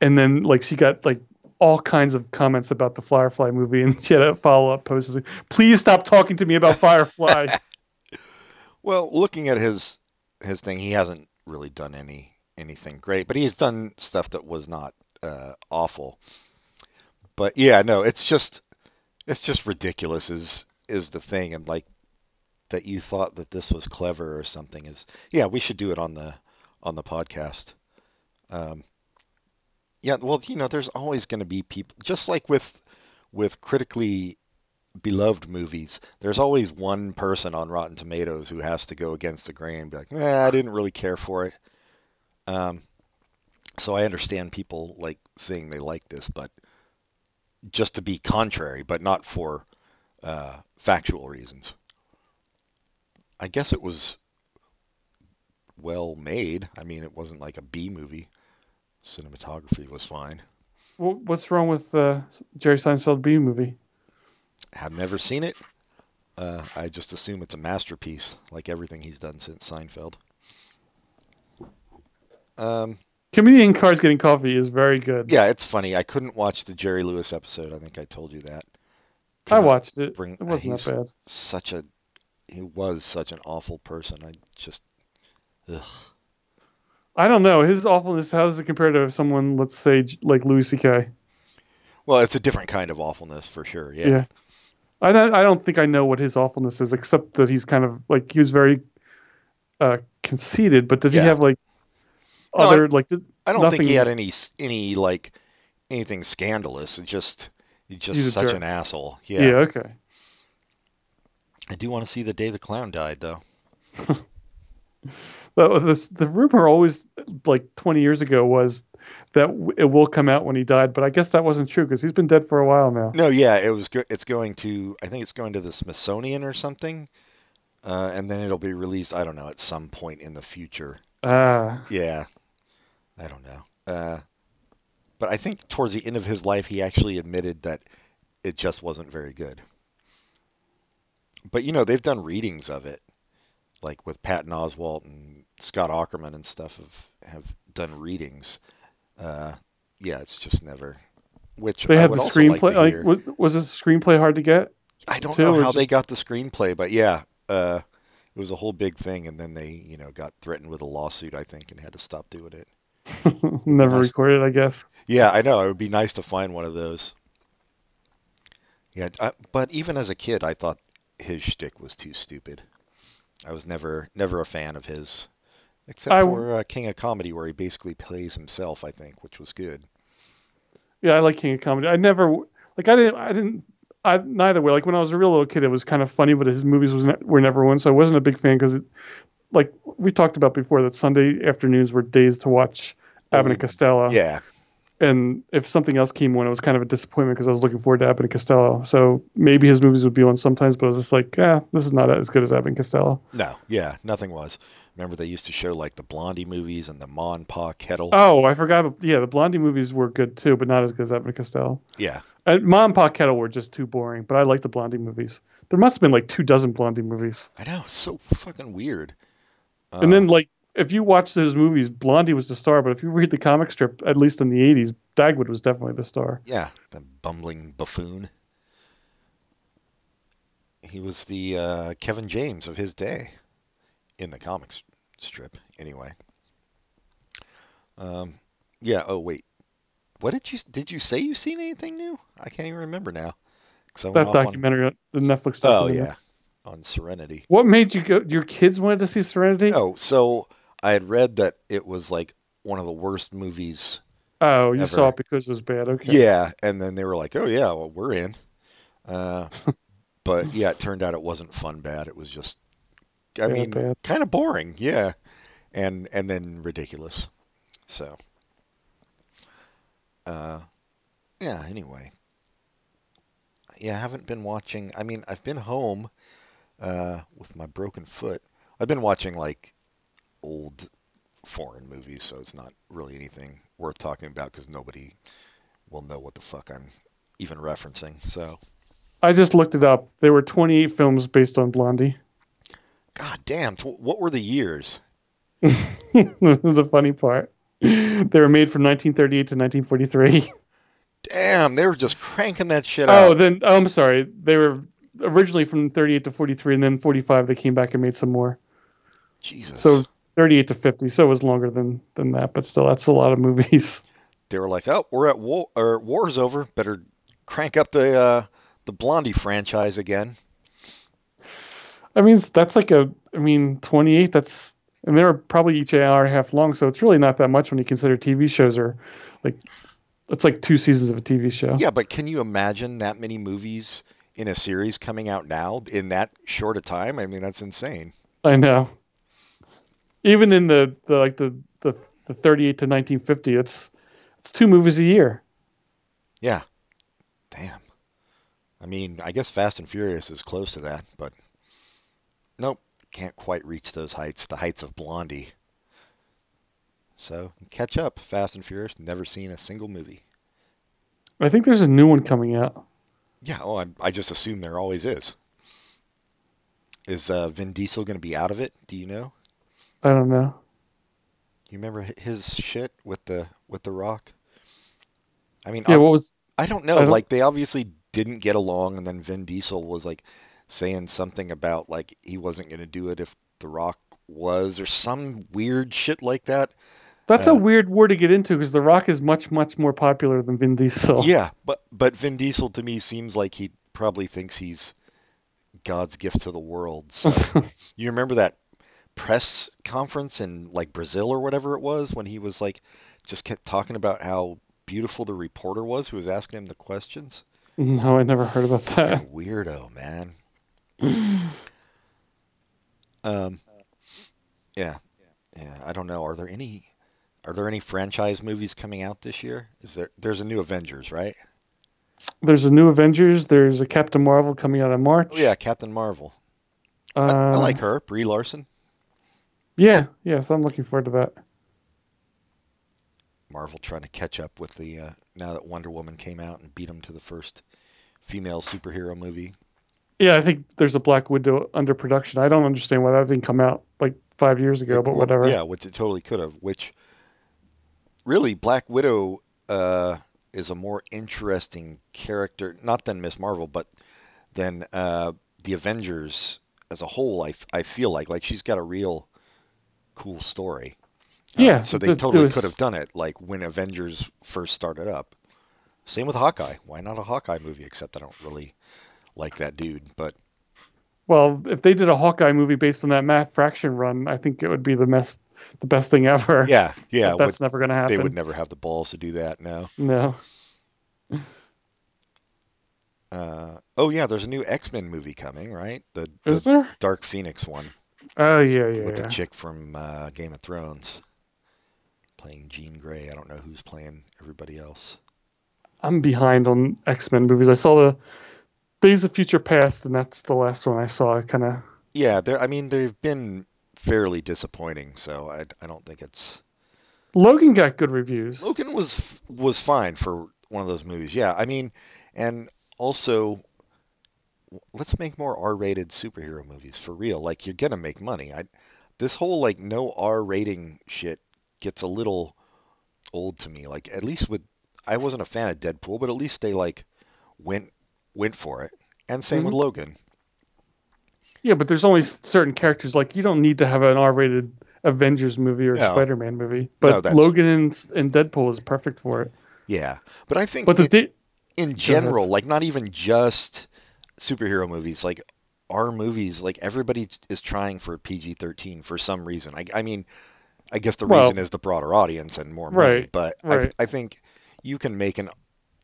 and then like she got like all kinds of comments about the Firefly movie, and she had a follow up post like, "Please stop talking to me about Firefly." [LAUGHS] Well, looking at his his thing, he hasn't really done any anything great, but he's done stuff that was not uh, awful. But yeah, no, it's just it's just ridiculous is is the thing, and like that you thought that this was clever or something is yeah, we should do it on the on the podcast. Um, yeah, well, you know, there's always going to be people just like with with critically beloved movies, there's always one person on Rotten Tomatoes who has to go against the grain and be like, nah, I didn't really care for it. Um, so I understand people like saying they like this, but just to be contrary, but not for uh, factual reasons. I guess it was well made. I mean, it wasn't like a B movie. Cinematography was fine. What's wrong with the Jerry Seinfeld B movie? I have never seen it. Uh, I just assume it's a masterpiece, like everything he's done since Seinfeld. Um, Comedian Cars Getting Coffee is very good. Yeah, it's funny. I couldn't watch the Jerry Lewis episode. I think I told you that. Could I watched it. Bring, it wasn't that bad. Such a, he was such an awful person. I just, ugh. I don't know his awfulness. How does it compare to someone, let's say, like Louis C.K.? Well, it's a different kind of awfulness for sure. Yeah. Yeah. I don't, I don't think I know what his awfulness is, except that he's kind of like he was very uh, conceited. But did yeah. he have like no, other I, like? Did, I don't nothing... think he had any any like anything scandalous. It just he's just he's such jerk. an asshole. Yeah. Yeah. Okay. I do want to see the day the clown cried, though. [LAUGHS] but the the rumor always like 20 years ago was that it will come out when he died, but I guess that wasn't true because he's been dead for a while now. No, yeah, it was. Go- it's going to. I think it's going to the Smithsonian or something, uh, and then it'll be released. I don't know at some point in the future. Ah. Yeah, I don't know. Uh, but I think towards the end of his life, he actually admitted that it just wasn't very good. But you know, they've done readings of it, like with Patton Oswalt and Scott Aukerman and stuff have have done readings uh, yeah, it's just never. Which they had the screenplay. Like, like was, was the screenplay hard to get? I don't too, know how just... they got the screenplay, but yeah, uh, it was a whole big thing, and then they, you know, got threatened with a lawsuit, I think, and had to stop doing it. [LAUGHS] Never nice. recorded, I guess. Yeah, I know. It would be nice to find one of those. Yeah, I, but even as a kid, I thought his shtick was too stupid. I was never never a fan of his. Except I, for uh, King of Comedy, where he basically plays himself, I think, which was good. Yeah, I like King of Comedy. I never like I didn't I didn't I neither way. Like when I was a real little kid, it was kind of funny, but his movies was ne- were never one, so I wasn't a big fan because, like we talked about before, that Sunday afternoons were days to watch Abbott and Costello. Yeah. And if something else came on, it was kind of a disappointment because I was looking forward to Abbott and Costello. So maybe his movies would be on sometimes, but I was just like, yeah, this is not as good as Abbott and Costello. No, yeah, nothing was. Remember they used to show like the Blondie movies and the Ma and Pa Kettle. Oh, I forgot. Yeah, the Blondie movies were good too, but not as good as Abbott and Costello. Yeah. And Ma and Pa Kettle were just too boring, but I like the Blondie movies. There must have been like two dozen Blondie movies. I know, so fucking weird. Uh, and then like if you watch those movies, Blondie was the star, but if you read the comic strip, at least in the '80s, Dagwood was definitely the star. Yeah, the bumbling buffoon. He was the uh, Kevin James of his day in the comics strip, anyway. Um, yeah. Oh wait, what did you did you say you seen anything new? I can't even remember now. That documentary, on... the Netflix stuff. Oh yeah, on Serenity. What made you go? Your kids wanted to see Serenity? Oh, so I had read that it was like one of the worst movies. Oh, you ever. saw it because it was bad. Okay. Yeah, and then they were like, "Oh yeah, well we're in." Uh, [LAUGHS] but yeah, it turned out it wasn't fun bad. It was just I yeah, mean, kind of boring, yeah, and and then ridiculous. So, uh, yeah. Anyway, yeah, I haven't been watching. I mean, I've been home uh, with my broken foot. I've been watching like old foreign movies, so it's not really anything worth talking about because nobody will know what the fuck I'm even referencing. So. I just looked it up. There were 28 films based on Blondie. God damn! What were the years? [LAUGHS] the funny part. They were made from 1938 to 1943. Damn, they were just cranking that shit oh, out. Oh, then oh, I'm sorry. They were originally from 38 to 43, and then 45 they came back and made some more. Jesus. So 38 to 50. So it was longer than than that, but still, that's a lot of movies. [LAUGHS] they were like, "Oh, we're at war, or war's over. Better crank up the uh, the Blondie franchise again." I mean, that's like a. I mean, 28. That's and they're probably each an hour and a half long, so it's really not that much when you consider TV shows are like it's like two seasons of a TV show. Yeah, but can you imagine that many movies in a series coming out now in that short a time? I mean, that's insane. I know. Even in the, the like the, the the 38 to 1950, it's it's two movies a year. Yeah. Damn. I mean, I guess Fast and Furious is close to that, but nope, can't quite reach those heights, the heights of Blondie. So, catch up, Fast and Furious. Never seen a single movie. I think there's a new one coming out. Yeah, oh, I, I just assume there always is. Is uh, Vin Diesel going to be out of it? Do you know? I don't know. You remember his shit with the with the Rock? I mean, Yeah, I, what was I don't know. I don't- Like they obviously didn't get along, and then Vin Diesel was like saying something about like he wasn't going to do it if the Rock was, or some weird shit like that. that's uh, a weird war to get into because The Rock is much much more popular than Vin Diesel. [LAUGHS] Yeah, but but Vin Diesel to me seems like he probably thinks he's God's gift to the world. So [LAUGHS] you remember that press conference in like Brazil or whatever it was when he was like just kept talking about how beautiful the reporter was who was asking him the questions. no, I never heard about that. Weirdo, man. [CLEARS THROAT] Um, yeah, yeah. I don't know. Are there any? Are there any franchise movies coming out this year? Is there? There's a new Avengers, right? There's a new Avengers. There's a Captain Marvel coming out in March. Oh yeah, Captain Marvel. Uh, I, I like her, Brie Larson. Yeah, yeah. So I'm looking forward to that. Marvel trying to catch up with the uh, now that Wonder Woman came out and beat them to the first female superhero movie. Yeah, I think there's a Black Widow under production. I don't understand why that didn't come out like five years ago, but whatever. Yeah, which it totally could have. Which really, Black Widow uh, is a more interesting character, not than Miss Marvel, but than uh, the Avengers as a whole. I, f- I feel like like she's got a real cool story. Uh, Yeah, so they th- totally was- could have done it like when Avengers first started up. Same with Hawkeye. Why not a Hawkeye movie? Except I don't really like that dude, but Well, if they did a Hawkeye movie based on that Matt Fraction run, I think it would be the best, the best thing ever. yeah, yeah, [LAUGHS] But would- that's never going to happen. they would never have the balls to do that. No. No. Uh, oh yeah, there's a new X-Men movie coming, right? The, Is there? Dark Phoenix one Oh yeah, yeah, with yeah. the chick from uh, Game of Thrones playing Jean Grey. I don't know who's playing everybody else. I'm behind on X Men movies. I saw the Days of Future Past, and that's the last one I saw. I kind of Yeah, they're. I mean, they've been fairly disappointing, so I, I don't think it's. Logan got good reviews. Logan was was fine for one of those movies. Yeah, I mean, and also, let's make more R-rated superhero movies for real. Like you're gonna make money. I this whole like no R rating shit gets a little old to me. Like at least with I wasn't a fan of Deadpool, but at least they like went went for it. And same with mm-hmm. Logan. Yeah, but there's only certain characters like you don't need to have an R-rated Avengers movie or No. Spider-Man movie. But that's- Logan and, and Deadpool is perfect for it. Yeah, but I think But the in general, like not even just superhero movies, like our movies, like everybody is trying for PG-13 for some reason. I, I mean, I guess the Well- reason is the broader audience and more money, Right, but right. I, I think you can make an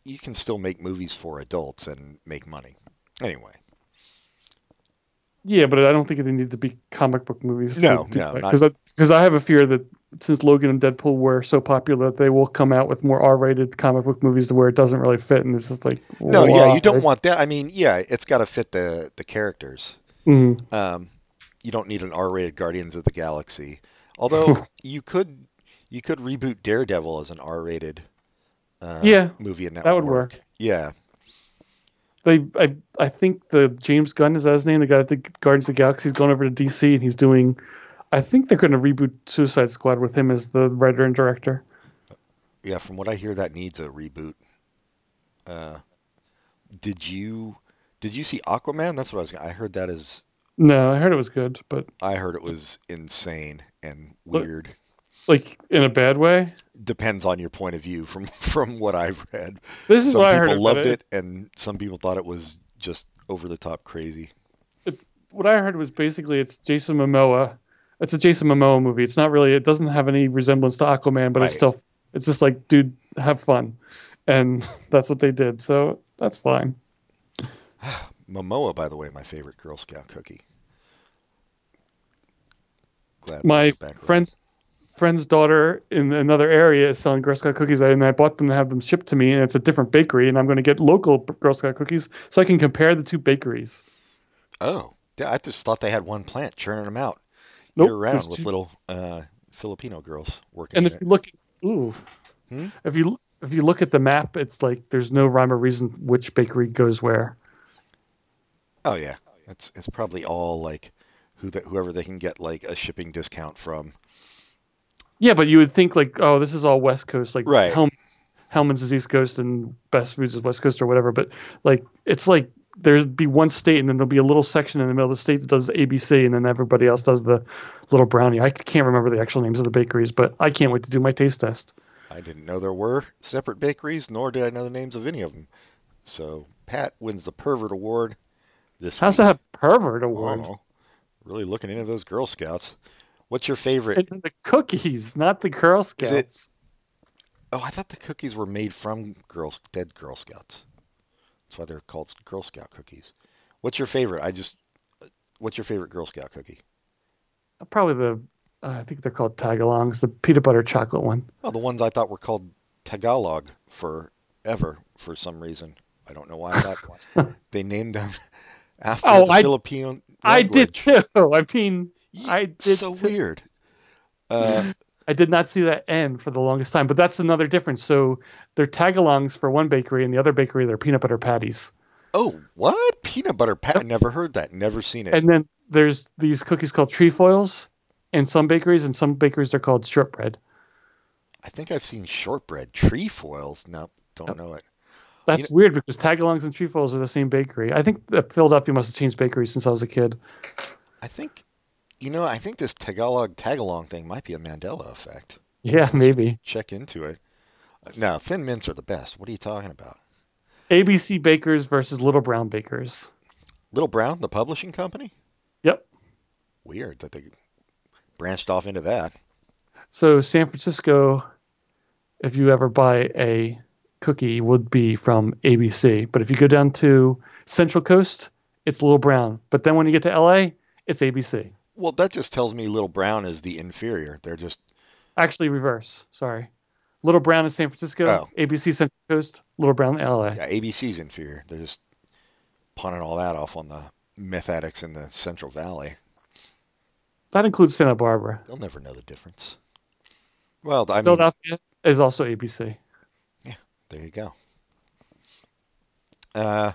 you can still make movies for adults and make money. Anyway, yeah, but I don't think they need to be comic book movies. No, no, because because I, have a fear that since Logan and Deadpool were so popular, that they will come out with more R-rated comic book movies to where it doesn't really fit, and this is like no, yeah, you don't want that. I mean, yeah, it's got to fit the the characters. Mhm. Um, you don't need an R-rated Guardians of the Galaxy. Although [LAUGHS] you could you could reboot Daredevil as an R-rated uh, Yeah, movie and that, that would would work. Yeah. They, I, I think the James Gunn is that his name. The guy at the Guardians of the Galaxy is going over to DC, and he's doing. I think they're going to reboot Suicide Squad with him as the writer and director. Yeah, from what I hear that needs a reboot. Uh, did you did you see Aquaman? That's what I was I heard that is No, I heard it was good, but I heard it was insane and weird. Like in a bad way. Depends on your point of view from [LAUGHS] from what I've read. This is Some what I people heard. loved it. it, and some people thought it was just over the top crazy. What I heard was basically it's Jason Momoa. It's a Jason Momoa movie. It's not really. It doesn't have any resemblance to Aquaman, but it's still. It's just like, dude, have fun, and [LAUGHS] that's what they did. So that's fine. [SIGHS] Momoa, by the way, my favorite Girl Scout cookie. Glad My friend's friend's daughter in another area is selling Girl Scout cookies, and I bought them to have them shipped to me, and it's a different bakery, and I'm going to get local Girl Scout cookies so I can compare the two bakeries. Oh, yeah, I just thought they had one plant churning them out Nope, year round with two- little uh, Filipino girls working. And if it. you look, ooh, Hmm? if you if you look at the map, it's like there's no rhyme or reason which bakery goes where. Oh yeah, it's it's probably all like who that whoever they can get like a shipping discount from. Yeah, but you would think like, oh, this is all West Coast, like Right. Hellman's, Hellman's is East Coast and Best Foods is West Coast or whatever. But like, it's like there'd be one state and then there'll be a little section in the middle of the state that does ABC and then everybody else does the little brownie. I can't remember the actual names of the bakeries, but I can't wait to do my taste test. I didn't know there were separate bakeries, nor did I know the names of any of them. So Pat wins the pervert award this How's week. that pervert award? Oh, really looking into those Girl Scouts. What's your favorite? It's the cookies, not the Girl Scouts. Oh, I thought the cookies were made from girls, dead Girl Scouts. That's why they're called Girl Scout cookies. What's your favorite? I just. What's your favorite Girl Scout cookie? Probably the, uh, I think they're called tagalongs, the peanut butter chocolate one. Oh, the ones I thought were called Tagalog forever for some reason. I don't know why that [LAUGHS] they named them [LAUGHS] after Oh, the I- Filipino I did too. [LAUGHS] I mean, I did so too. weird. Uh, [LAUGHS] I did not see that end for the longest time, but that's another difference. So they're tagalongs for one bakery, and the other bakery they're peanut butter patties. oh, what peanut butter pat? Never heard that. Never seen it. And then there's these cookies called trefoils in some bakeries, and some bakeries they're called shortbread. I think I've seen shortbread trefoils. No, don't Yep. know it. That's weird because tagalongs and trefoils are the same bakery. I think that Philadelphia must have changed bakeries since I was a kid. I think, you know, I think this Tagalog tagalong thing might be a Mandela effect. Yeah, maybe. Check into it. Now, thin mints are the best. What are you talking about? ABC Bakers versus Little Brown Bakers. Little Brown, the publishing company? Yep. Weird that they branched off into that. So San Francisco, if you ever buy a cookie, would be from ABC. But if you go down to Central Coast, it's Little Brown. But then when you get to LA, it's ABC. Well, that just tells me Little Brown is the inferior. They're just Actually, reverse. Sorry. Little Brown is San Francisco. Oh. ABC Central Coast. Little Brown LA. yeah, ABC's inferior. They're just pawning all that off on the meth addicts in the Central Valley. That includes Santa Barbara. They'll never know the difference. Well, I mean, Philadelphia is also ABC. Yeah, there you go. Uh,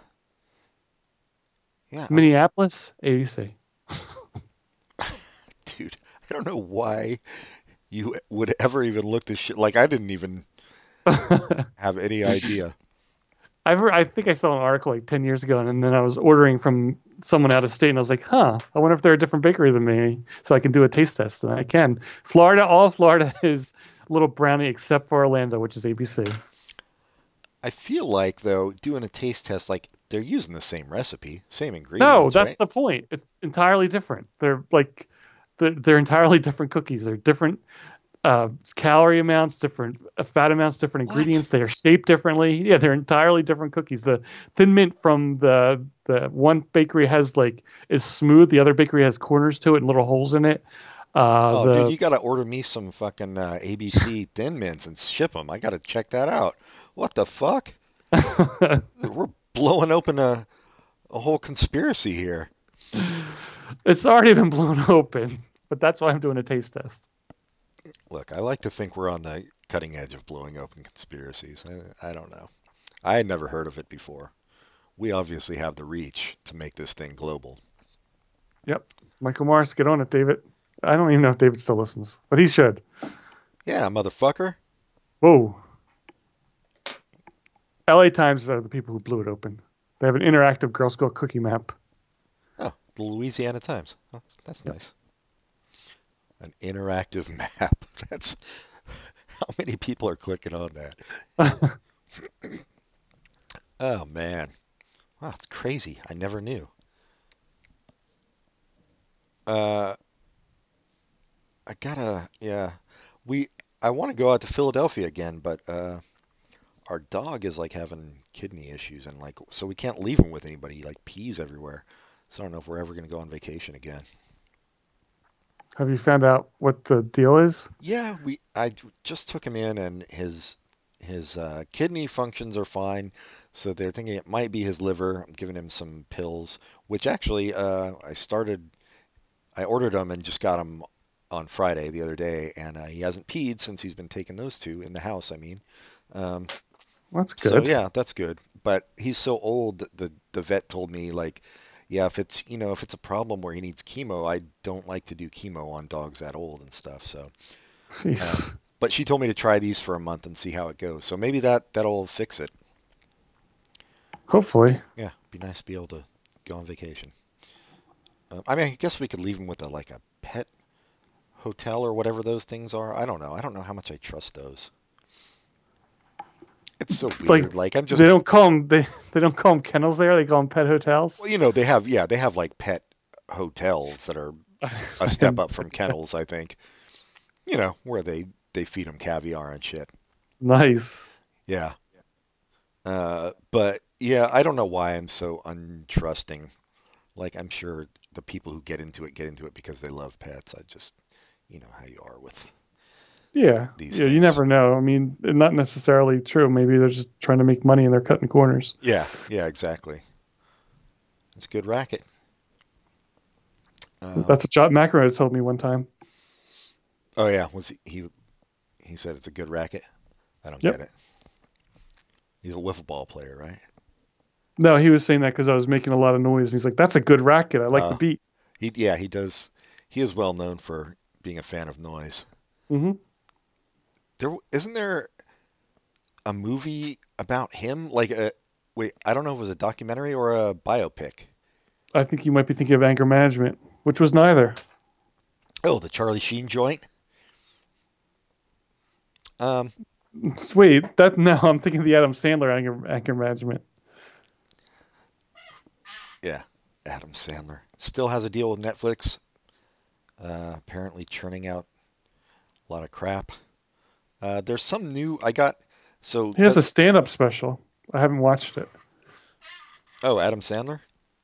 yeah, Minneapolis, ABC. [LAUGHS] I don't know why you would ever even look this shit. Like, I didn't even [LAUGHS] have any idea. I've heard, I think I saw an article like 10 years ago, and then I was ordering from someone out of state, and I was like, huh, I wonder if they're a different bakery than me, so I can do a taste test. And I can. Florida, all Florida [LAUGHS] is Little Brownie except for Orlando, which is ABC. I feel like though doing a taste test, like they're using the same recipe, same ingredients. No, that's right? the point. It's entirely different. They're like, they're, they're entirely different cookies. They're different uh, calorie amounts, different uh, fat amounts, different What? ingredients. They are shaped differently. Yeah, they're entirely different cookies. The thin mint from the the one bakery has like is smooth. The other bakery has corners to it and little holes in it. Uh, Oh, the, dude, you gotta order me some fucking uh, ABC Thin Mints and ship them. I gotta check that out. What the fuck? [LAUGHS] We're blowing open a a whole conspiracy here. it's already been blown [LAUGHS] open, but that's why I'm doing a taste test. Look, I like to think we're on the cutting edge of blowing open conspiracies. I, I don't know. I had never heard of it before. We obviously have the reach to make this thing global. Yep. Michael Morris, get on it, David. I don't even know if David still listens, but he should. Yeah, motherfucker. Whoa. LA Times are the people who blew it open. They have an interactive Girl Scout cookie map. Oh, the Louisiana Times. That's nice. An interactive [LAUGHS] map. That's how many people are clicking on that. [LAUGHS] oh man, wow, it's crazy. I never knew. Uh, I gotta, yeah. We, I want to go out to Philadelphia again, but uh, our dog is like having kidney issues, and like, so we can't leave him with anybody. He like pees everywhere. So I don't know if we're ever gonna go on vacation again. Have you found out what the deal is? Yeah, we, I just took him in, and his his uh, kidney functions are fine. So they're thinking it might be his liver. I'm giving him some pills, which actually uh, I started. I ordered them and just got them on Friday the other day, and uh, he hasn't peed since he's been taking those two in the house. I mean, um, That's good. so yeah, that's good. But he's so old. that The the vet told me like, yeah, if it's you know if it's a problem where he needs chemo, I don't like to do chemo on dogs that old and stuff. So, Jeez. but she told me to try these for a month and see how it goes. So maybe that that'll fix it. Hopefully. Yeah, be nice to be able to go on vacation. Uh, I mean, I guess we could leave him with a like a pet hotel or whatever those things are. I don't know. I don't know how much I trust those. It's so [LAUGHS] Like, weird. Like, I'm just They don't call them they [LAUGHS] they don't call them kennels there. They call them pet hotels. well, you know, they have yeah, they have like pet hotels that are a step up from [LAUGHS] kennels, I think. You know, where they they feed them caviar and shit. Nice. Yeah. Uh, but yeah, I don't know why I'm so untrusting. Like I'm sure the people who get into it get into it because they love pets. I just, you know how you are with. Yeah. Yeah. You never know. I mean, not necessarily true. Maybe they're just trying to make money and they're cutting corners. Yeah, yeah, exactly. It's a good racket. Uh, That's what John McEnroe told me one time. oh yeah, was he, he? He said it's a good racket. I don't Yep. get it. He's a wiffle ball player, right? No, he was saying that because I was making a lot of noise. He's like, "That's a good racket. I like the Oh. beat." He yeah, he does. He is well known for being a fan of noise. hmm There isn't there a movie about him? Like a wait, I don't know if it was a documentary or a biopic. I think you might be thinking of anger management, which was neither. Oh, the Charlie Sheen joint. Um, Wait, that [LAUGHS] no, I'm thinking of the Adam Sandler anger anger management. yeah, Adam Sandler still has a deal with Netflix. Uh, apparently churning out a lot of crap. Uh, there's some new. I got so. He has a stand-up special. I haven't watched it. oh, Adam Sandler.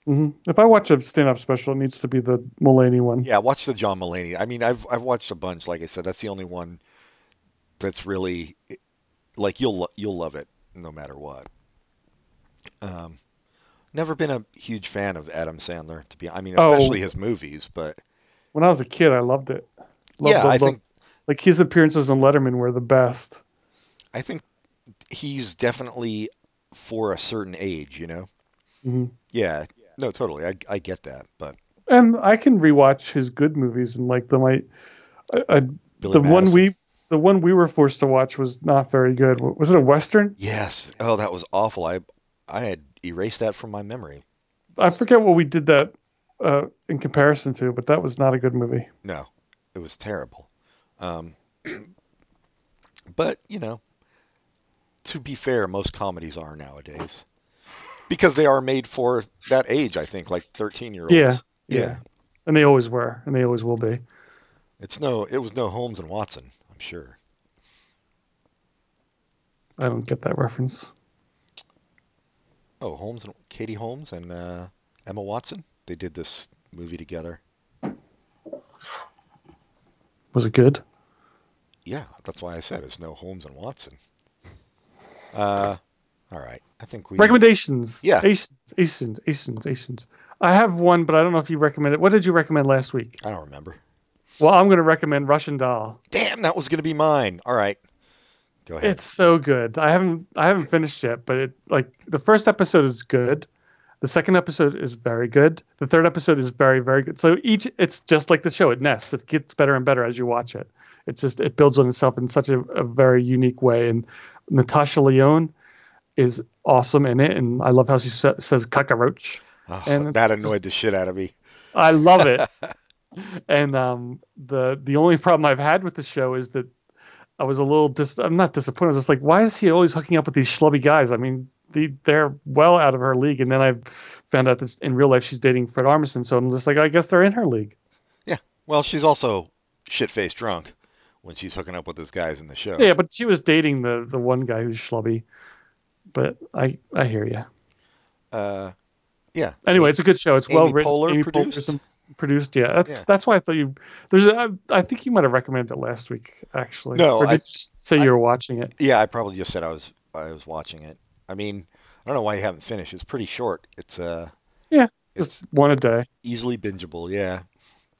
hmm If I watch a stand-up special, it needs to be the Mulaney one. Yeah, watch the John Mulaney. I mean, I've I've watched a bunch. Like I said, that's the only one that's really like you'll you'll love it no matter what. Um, never been a huge fan of Adam Sandler to be. I mean, Oh. especially his movies, but When I was a kid, I loved it. Loved yeah, the I look. think like his appearances on Letterman were the best. I think he's definitely for a certain age. You know. hmm Yeah. No, totally. I I get that, but And I can rewatch his good movies and like them. I, I, I the one we the one we were forced to watch was not very good. Was it a western? Yes. Oh, that was awful. I I had erased that from my memory. I forget what we did that uh, in comparison to, but that was not a good movie. No, it was terrible. Um, [CLEARS THROAT] but you know, to be fair, most comedies are nowadays because they are made for that age. I think, like thirteen-year-olds. Yeah, yeah. yeah. And they always were, and they always will be. It's no, it was no Holmes and Watson. I'm sure. I don't get that reference. Oh, Holmes and Katie Holmes and uh, Emma Watson. They did this movie together. Was it good? Yeah, that's why I said it's no Holmes and Watson. Uh, all right. I think we. Recommendations. Yeah. Asians, Asians, Asians, Asians. I have one, but I don't know if you recommend it. What did you recommend last week? I don't remember. Well, I'm going to recommend Russian Doll. Damn, that was gonna be mine. All right. Go ahead. It's so good. I haven't I haven't finished yet, but it like the first episode is good. The second episode is very good. The third episode is very very good. So each it's just like the show. It nests. It gets better and better as you watch it. It's just it builds on itself in such a, a very unique way. And Natasha Lyonne is awesome in it, and I love how she sa- says cockroach. Oh, and that annoyed the shit out of me. I love it. [LAUGHS] and um, the the only problem I've had with the show is that I was a little dis. I'm not disappointed. I was just like, why is he always hooking up with these schlubby guys? I mean, the, they're well out of her league. And then I found out that in real life she's dating Fred Armisen. So I'm just like, I guess they're in her league. Yeah. Well, she's also shit faced drunk when she's hooking up with those guys in the show. Yeah, but she was dating the the one guy who's schlubby. But I I hear you. Uh, yeah. Anyway, it's a good show. It's Amy well written. Poehler Amy produced? Poehler produced. Yeah. That's, Yeah. that's why I thought you. There's. A, I, I think you might have recommended it last week. Actually. No, Or did I- you just say you were watching it? Yeah, I probably just said I was I was watching it. I mean, I don't know why you haven't finished. It's pretty short. It's uh Yeah, it's one a day. easily bingeable, yeah.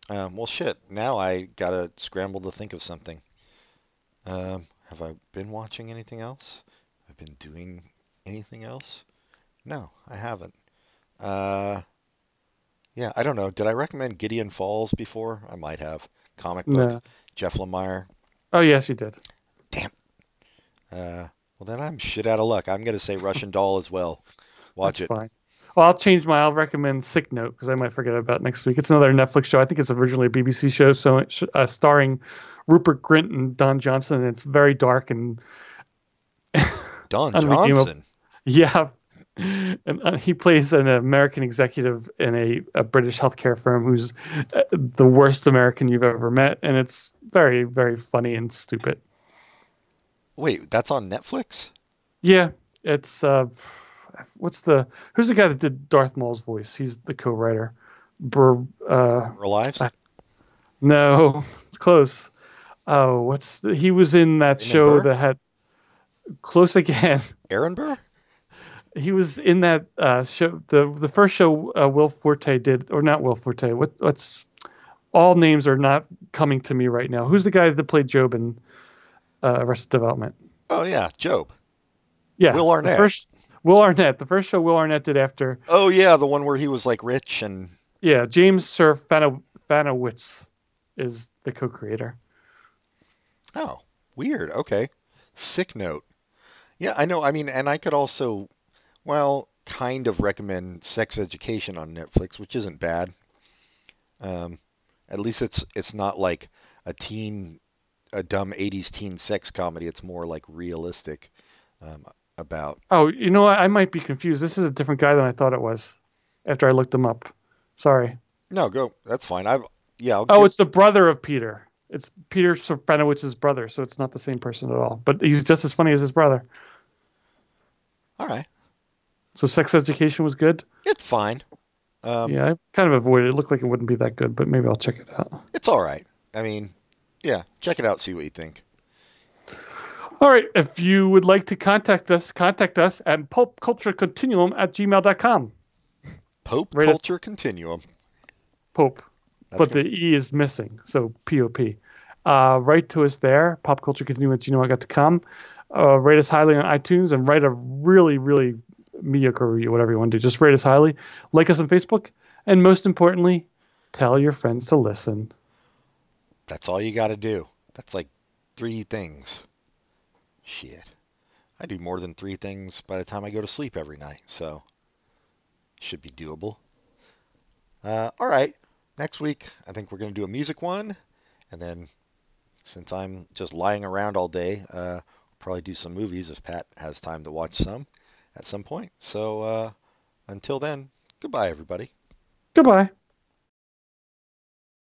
Um, well shit, now I gotta scramble to think of something. Um, have I been watching anything else? I've been doing anything else? No, I haven't. Uh yeah, I don't know. Did I recommend Gideon Falls before? I might have. Comic book. No. Jeff Lemire. Oh yes, you did. Damn. Uh, well, then I'm shit out of luck. I'm going to say Russian Doll as well. Watch That's it. fine. Well, I'll change my. I'll recommend Sick Note because I might forget about next week. It's another Netflix show. I think it's originally a BBC show, so it's, uh, starring Rupert Grint and Don Johnson. And it's very dark and [LAUGHS] Don. Johnson. yeah. And uh, he plays an American executive in a, a British healthcare firm who's uh, the worst American you've ever met, and it's very, very funny and stupid. Wait, that's on Netflix? Yeah, it's uh, what's the who's the guy that did Darth Maul's voice? He's the co-writer. Bur, uh, Real Lives? I- no, it's [LAUGHS] close. Oh, what's the, he was in that Damon show Burr? that had close again. [LAUGHS] Aaron Burr? He was in that uh, show. The the first show uh, Will Forte did, or not Will Forte. What what's all names are not coming to me right now. Who's the guy that played Job in uh, Arrested Development? Oh, yeah, Job. Yeah, Will the Arnett. first Will Arnett. The first show Will Arnett did after Oh, yeah, the one where he was like rich and. Yeah, James Sir Fanowitz is the co-creator. Oh, weird. Okay. Sick note. Yeah, I know. I mean, and I could also, well, kind of recommend Sex Education on Netflix, which isn't bad. Um, at least it's it's not like a teen, a dumb '80s teen sex comedy. It's more like realistic um, about. Oh, you know what? I might be confused. This is a different guy than I thought it was. After I looked him up, sorry. No, go. That's fine. I've yeah. I'll Oh, give- it's the brother of Peter. It's Peter Serafinowicz's brother, so it's not the same person at all. But he's just as funny as his brother. all right. So Sex Education was good. It's fine. Um, yeah, I kind of avoided it. It looked like it wouldn't be that good, but maybe I'll check it out. It's all right. I mean, yeah. Check it out. See what you think. All right. If you would like to contact us, contact us at popculturecontinuum at gmail.com. Pope us- Culture Continuum. Pope. That's but good. the E is missing, so POP. Uh, write to us there, pop culture popculturecontinuum at gmail.com. Uh, rate us highly on iTunes and write a really, really mediocre review, whatever you want to do. Just rate us highly. Like us on Facebook. And most importantly, tell your friends to listen. That's all you got to do. That's like three things. Shit. I do more than three things by the time I go to sleep every night, so should be doable. Uh, all right. Next week, I think we're going to do a music one. And then, since I'm just lying around all day, uh, probably do some movies if Pat has time to watch some at some point. So uh, until then, goodbye, everybody. Goodbye.